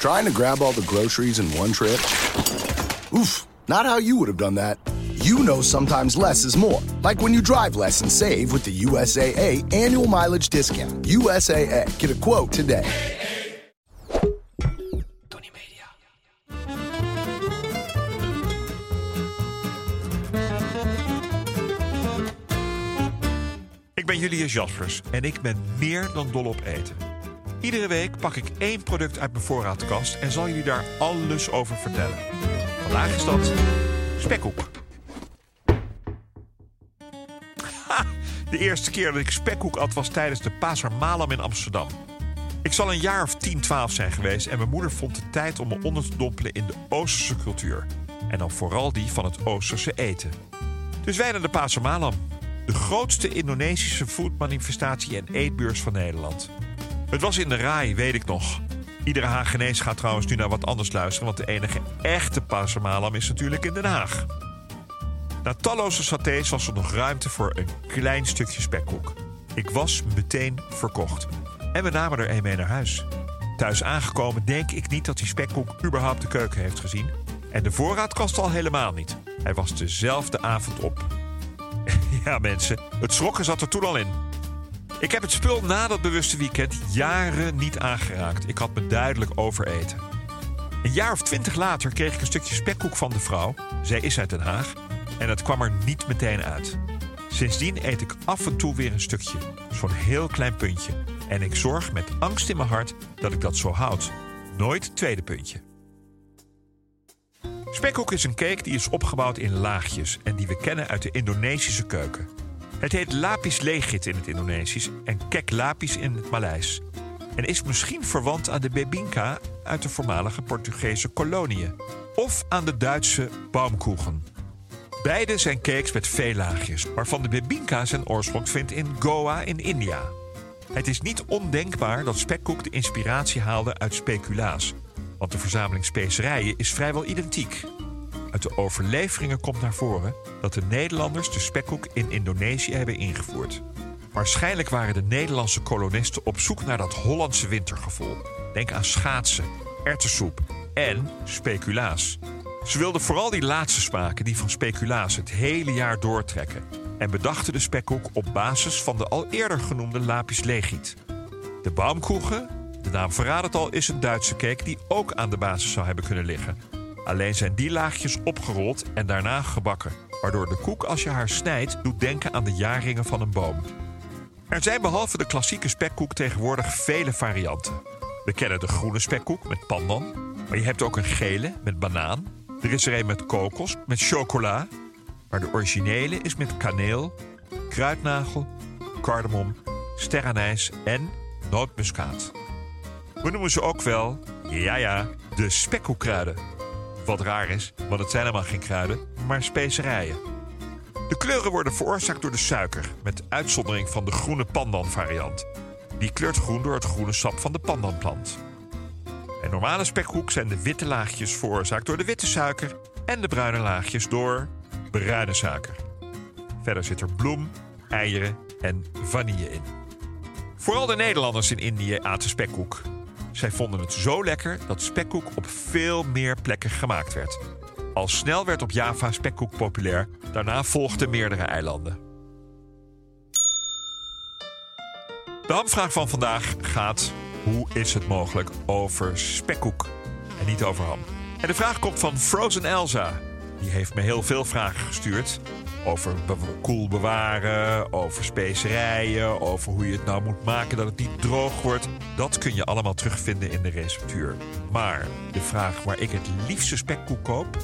Trying to grab all the groceries in one trip? Oof, not how you would have done that. You know sometimes less is more. Like when you drive less and save with the USAA annual mileage discount. USAA. Get a quote today. Tony Media. Ik ben Julius Jaspers en ik ben meer dan dol op eten. Iedere week pak ik één product uit mijn voorraadkast en zal jullie daar alles over vertellen. Vandaag is dat spekkoek. De eerste keer dat ik spekkoek at was tijdens de Pasar Malam in Amsterdam. Ik zal een jaar of 10, 12 zijn geweest en mijn moeder vond het tijd om me onder te dompelen in de Oosterse cultuur. En dan vooral die van het Oosterse eten. Dus wij naar de Pasar Malam. De grootste Indonesische foodmanifestatie en eetbeurs van Nederland. Het was in de RAI, weet ik nog. Iedere Hagenees gaat trouwens nu naar wat anders luisteren... want de enige echte Pasar Malam is natuurlijk in Den Haag. Na talloze satés was er nog ruimte voor een klein stukje spekkoek. Ik was meteen verkocht. En we namen er een mee naar huis. Thuis aangekomen denk ik niet dat die spekkoek überhaupt de keuken heeft gezien. En de voorraadkast al helemaal niet. Hij was dezelfde avond op. ja mensen, het schrokken zat er toen al in. Ik heb het spul na dat bewuste weekend jaren niet aangeraakt. Ik had me duidelijk overeten. Een jaar of twintig later kreeg ik een stukje spekkoek van de vrouw. Zij is uit Den Haag. En het kwam er niet meteen uit. Sindsdien eet ik af en toe weer een stukje. Zo'n heel klein puntje. En ik zorg met angst in mijn hart dat ik dat zo houd. Nooit tweede puntje. Spekkoek is een cake die is opgebouwd in laagjes en die we kennen uit de Indonesische keuken. Het heet lapis legit in het Indonesisch en kek lapis in het Maleis. En is misschien verwant aan de bebinka uit de voormalige Portugese koloniën. Of aan de Duitse baumkuchen. Beide zijn cakes met veel laagjes, waarvan de bebinka zijn oorsprong vindt in Goa in India. Het is niet ondenkbaar dat spekkoek de inspiratie haalde uit speculaas, want de verzameling specerijen is vrijwel identiek. Uit de overleveringen komt naar voren dat de Nederlanders de spekkoek in Indonesië hebben ingevoerd. Waarschijnlijk waren de Nederlandse kolonisten op zoek naar dat Hollandse wintergevoel. Denk aan schaatsen, erwtensoep en speculaas. Ze wilden vooral die laatste smaken, die van speculaas, het hele jaar doortrekken. En bedachten de spekkoek op basis van de al eerder genoemde lapis legit. De baumkuchen, de naam verraadt het al, is een Duitse cake die ook aan de basis zou hebben kunnen liggen. Alleen zijn die laagjes opgerold en daarna gebakken. Waardoor de koek, als je haar snijdt, doet denken aan de jaarringen van een boom. Er zijn behalve de klassieke spekkoek tegenwoordig vele varianten. We kennen de groene spekkoek met pandan, maar je hebt ook een gele met banaan. Er is er een met kokos, met chocola. Maar de originele is met kaneel, kruidnagel, cardamom, sterrenijs en nootmuskaat. We noemen ze ook wel, ja ja, de spekkoekkruiden. Wat raar is, want het zijn helemaal geen kruiden, maar specerijen. De kleuren worden veroorzaakt door de suiker, met uitzondering van de groene pandan variant. Die kleurt groen door het groene sap van de pandanplant. En normale spekkoek zijn de witte laagjes veroorzaakt door de witte suiker en de bruine laagjes door bruine suiker. Verder zit er bloem, eieren en vanille in. Vooral de Nederlanders in Indië aten spekkoek. Zij vonden het zo lekker dat spekkoek op veel meer plekken gemaakt werd. Al snel werd op Java spekkoek populair, daarna volgden meerdere eilanden. De hamvraag van vandaag gaat: hoe is het mogelijk over spekkoek en niet over ham? En de vraag komt van Frozen Elsa. Die heeft me heel veel vragen gestuurd. Over be koel bewaren, over specerijen, over hoe je het nou moet maken dat het niet droog wordt. Dat kun je allemaal terugvinden in de receptuur. Maar de vraag waar ik het liefste spekkoek koop,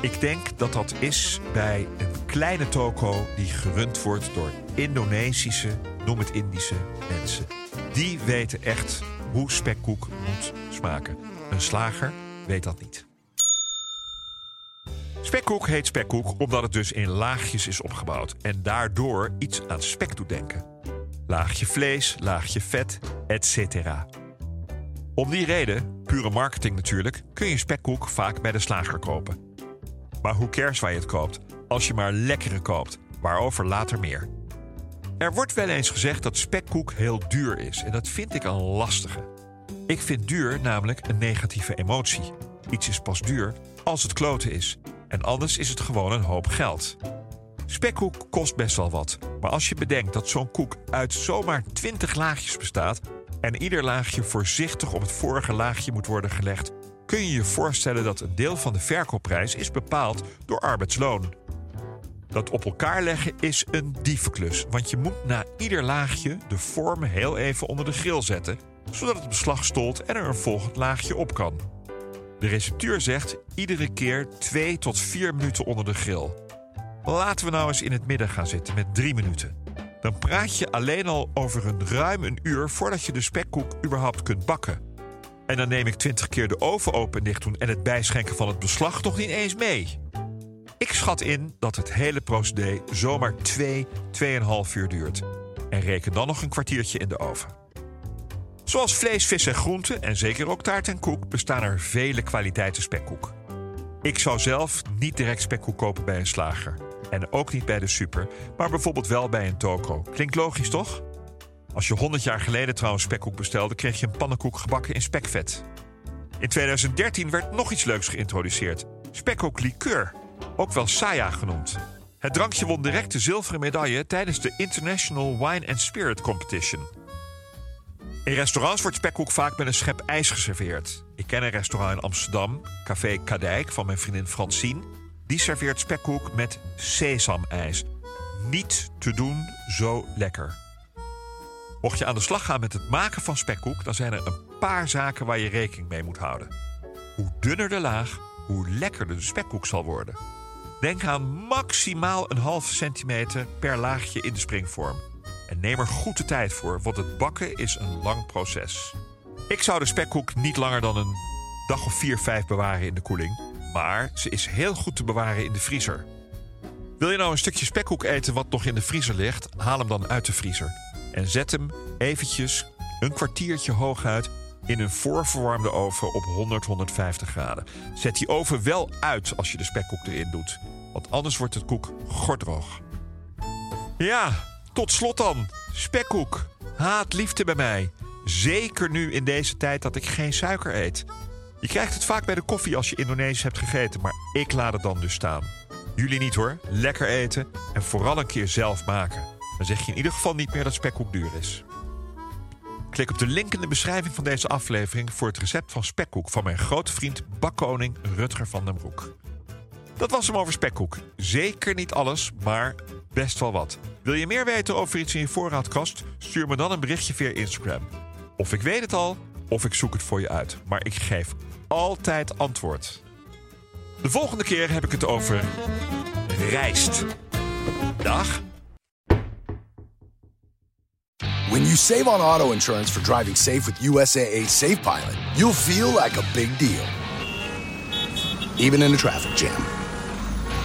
ik denk dat dat is bij een kleine toko die gerund wordt door Indonesische, noem het Indische mensen. Die weten echt hoe spekkoek moet smaken. Een slager weet dat niet. Spekkoek heet spekkoek omdat het dus in laagjes is opgebouwd en daardoor iets aan spek doet denken. Laagje vlees, laagje vet, etc. Om die reden, pure marketing natuurlijk, kun je spekkoek vaak bij de slager kopen. Maar hoe cares waar je het koopt, als je maar lekkere koopt, waarover later meer. Er wordt wel eens gezegd dat spekkoek heel duur is en dat vind ik een lastige. Ik vind duur namelijk een negatieve emotie. Iets is pas duur als het kloten is en anders is het gewoon een hoop geld. Spekkoek kost best wel wat, maar als je bedenkt dat zo'n koek uit zomaar 20 laagjes bestaat en ieder laagje voorzichtig op het vorige laagje moet worden gelegd, kun je je voorstellen dat een deel van de verkoopprijs is bepaald door arbeidsloon. Dat op elkaar leggen is een dievenklus, want je moet na ieder laagje de vorm heel even onder de grill zetten, zodat het beslag stolt en er een volgend laagje op kan. De receptuur zegt iedere keer 2 tot 4 minuten onder de grill. Laten we nou eens in het midden gaan zitten met 3 minuten. Dan praat je alleen al over een ruim een uur voordat je de spekkoek überhaupt kunt bakken. En dan neem ik 20 keer de oven open en dicht doen en het bijschenken van het beslag nog niet eens mee. Ik schat in dat het hele procedé zomaar 2, 2,5 uur duurt. En reken dan nog een kwartiertje in de oven. Zoals vlees, vis en groenten en zeker ook taart en koek bestaan er vele kwaliteiten spekkoek. Ik zou zelf niet direct spekkoek kopen bij een slager. En ook niet bij de super, maar bijvoorbeeld wel bij een toko. Klinkt logisch toch? Als je 100 jaar geleden trouwens spekkoek bestelde, kreeg je een pannenkoek gebakken in spekvet. In 2013 werd nog iets leuks geïntroduceerd: spekkoek liqueur, ook wel saya genoemd. Het drankje won direct de zilveren medaille tijdens de International Wine and Spirit Competition. In restaurants wordt spekkoek vaak met een schep ijs geserveerd. Ik ken een restaurant in Amsterdam, Café Kadijk van mijn vriendin Francine. Die serveert spekkoek met sesamijs. Niet te doen zo lekker. Mocht je aan de slag gaan met het maken van spekkoek, dan zijn er een paar zaken waar je rekening mee moet houden. Hoe dunner de laag, hoe lekkerder de spekkoek zal worden. Denk aan maximaal een halve centimeter per laagje in de springvorm. En neem er goed de tijd voor, want het bakken is een lang proces. Ik zou de spekkoek niet langer dan een dag of 4, 5 bewaren in de koeling. Maar ze is heel goed te bewaren in de vriezer. Wil je nou een stukje spekkoek eten wat nog in de vriezer ligt? Haal hem dan uit de vriezer. En zet hem eventjes een kwartiertje hooguit in een voorverwarmde oven op 100, 150 graden. Zet die oven wel uit als je de spekkoek erin doet. Want anders wordt het koek gordroog. Ja, tot slot dan. Spekkoek. Haat liefde bij mij. Zeker nu in deze tijd dat ik geen suiker eet. Je krijgt het vaak bij de koffie als je Indonesisch hebt gegeten, maar ik laat het dan dus staan. Jullie niet hoor. Lekker eten en vooral een keer zelf maken. Dan zeg je in ieder geval niet meer dat spekkoek duur is. Klik op de link in de beschrijving van deze aflevering voor het recept van spekkoek van mijn grote vriend bakkoning Rutger van den Broek. Dat was hem over spekkoek. Zeker niet alles, maar best wel wat. Wil je meer weten over iets in je voorraadkast? Stuur me dan een berichtje via Instagram. Of ik weet het al, of ik zoek het voor je uit. Maar ik geef altijd antwoord. De volgende keer heb ik het over rijst. Dag. When you save on auto insurance for driving safe with USAA Safe Pilot, you'll feel like a big deal. Even in a traffic jam.